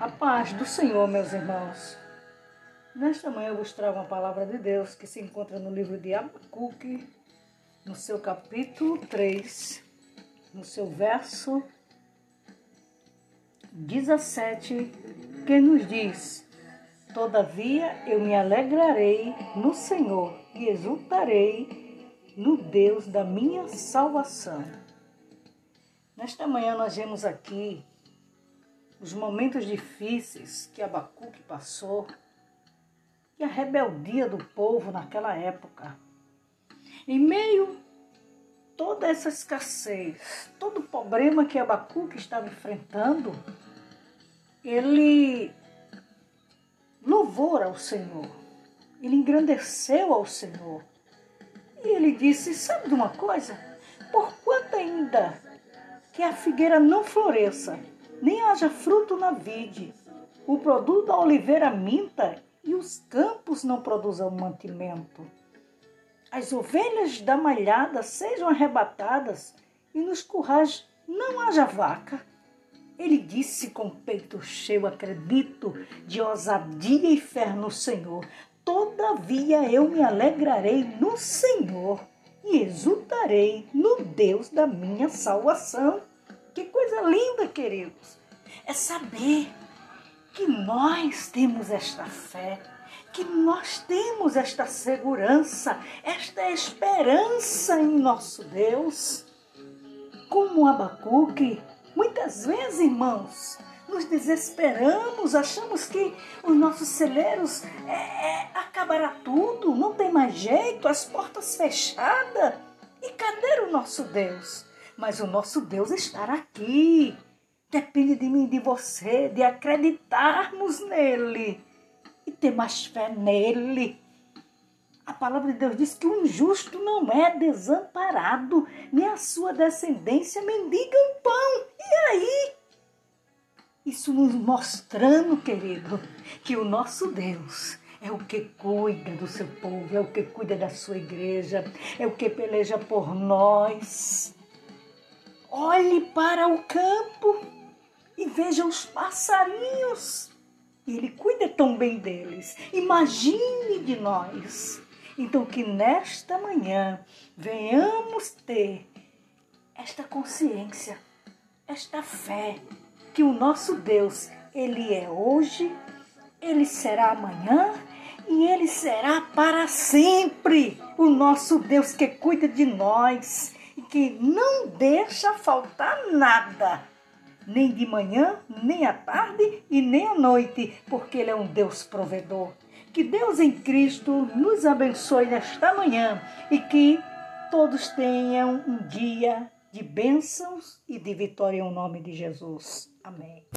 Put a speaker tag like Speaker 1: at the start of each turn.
Speaker 1: A paz do Senhor, meus irmãos. Nesta manhã eu vos trago uma palavra de Deus que se encontra no livro de Abacuque, no seu capítulo 3, no seu verso 17, que nos diz: Todavia eu me alegrarei no Senhor e exultarei no Deus da minha salvação. Nesta manhã nós vemos aqui os momentos difíceis que Abacuque passou e a rebeldia do povo naquela época. Em meio a toda essa escassez, todo o problema que Abacuque estava enfrentando, ele louvou ao Senhor, ele engrandeceu ao Senhor. E ele disse: Sabe de uma coisa? Por quanto ainda que a figueira não floresça, nem haja fruto na vide, o produto da oliveira minta e os campos não produzam mantimento. As ovelhas da malhada sejam arrebatadas e nos currais não haja vaca. Ele disse com peito cheio, acredito, de ousadia e fé no Senhor. Todavia eu me alegrarei no Senhor e exultarei no Deus da minha salvação. Que coisa linda, queridos! É saber que nós temos esta fé, que nós temos esta segurança, esta esperança em nosso Deus. Como Abacuque, muitas vezes, irmãos, nos desesperamos, achamos que os nossos celeiros é, é, acabará tudo, não tem mais jeito, as portas fechadas. E cadê o nosso Deus? Mas o nosso Deus estará aqui. Depende de mim de você, de acreditarmos nele e ter mais fé nele. A palavra de Deus diz que o injusto não é desamparado, nem a sua descendência mendiga o pão. E aí? Isso nos mostrando, querido, que o nosso Deus é o que cuida do seu povo, é o que cuida da sua igreja, é o que peleja por nós. Olhe para o campo e veja os passarinhos. Ele cuida tão bem deles. Imagine de nós. Então, que nesta manhã venhamos ter esta consciência, esta fé, que o nosso Deus, Ele é hoje, Ele será amanhã e Ele será para sempre. O nosso Deus que cuida de nós que não deixa faltar nada, nem de manhã, nem à tarde e nem à noite, porque Ele é um Deus provedor. Que Deus em Cristo nos abençoe nesta manhã e que todos tenham um dia de bênçãos e de vitória em nome de Jesus. Amém.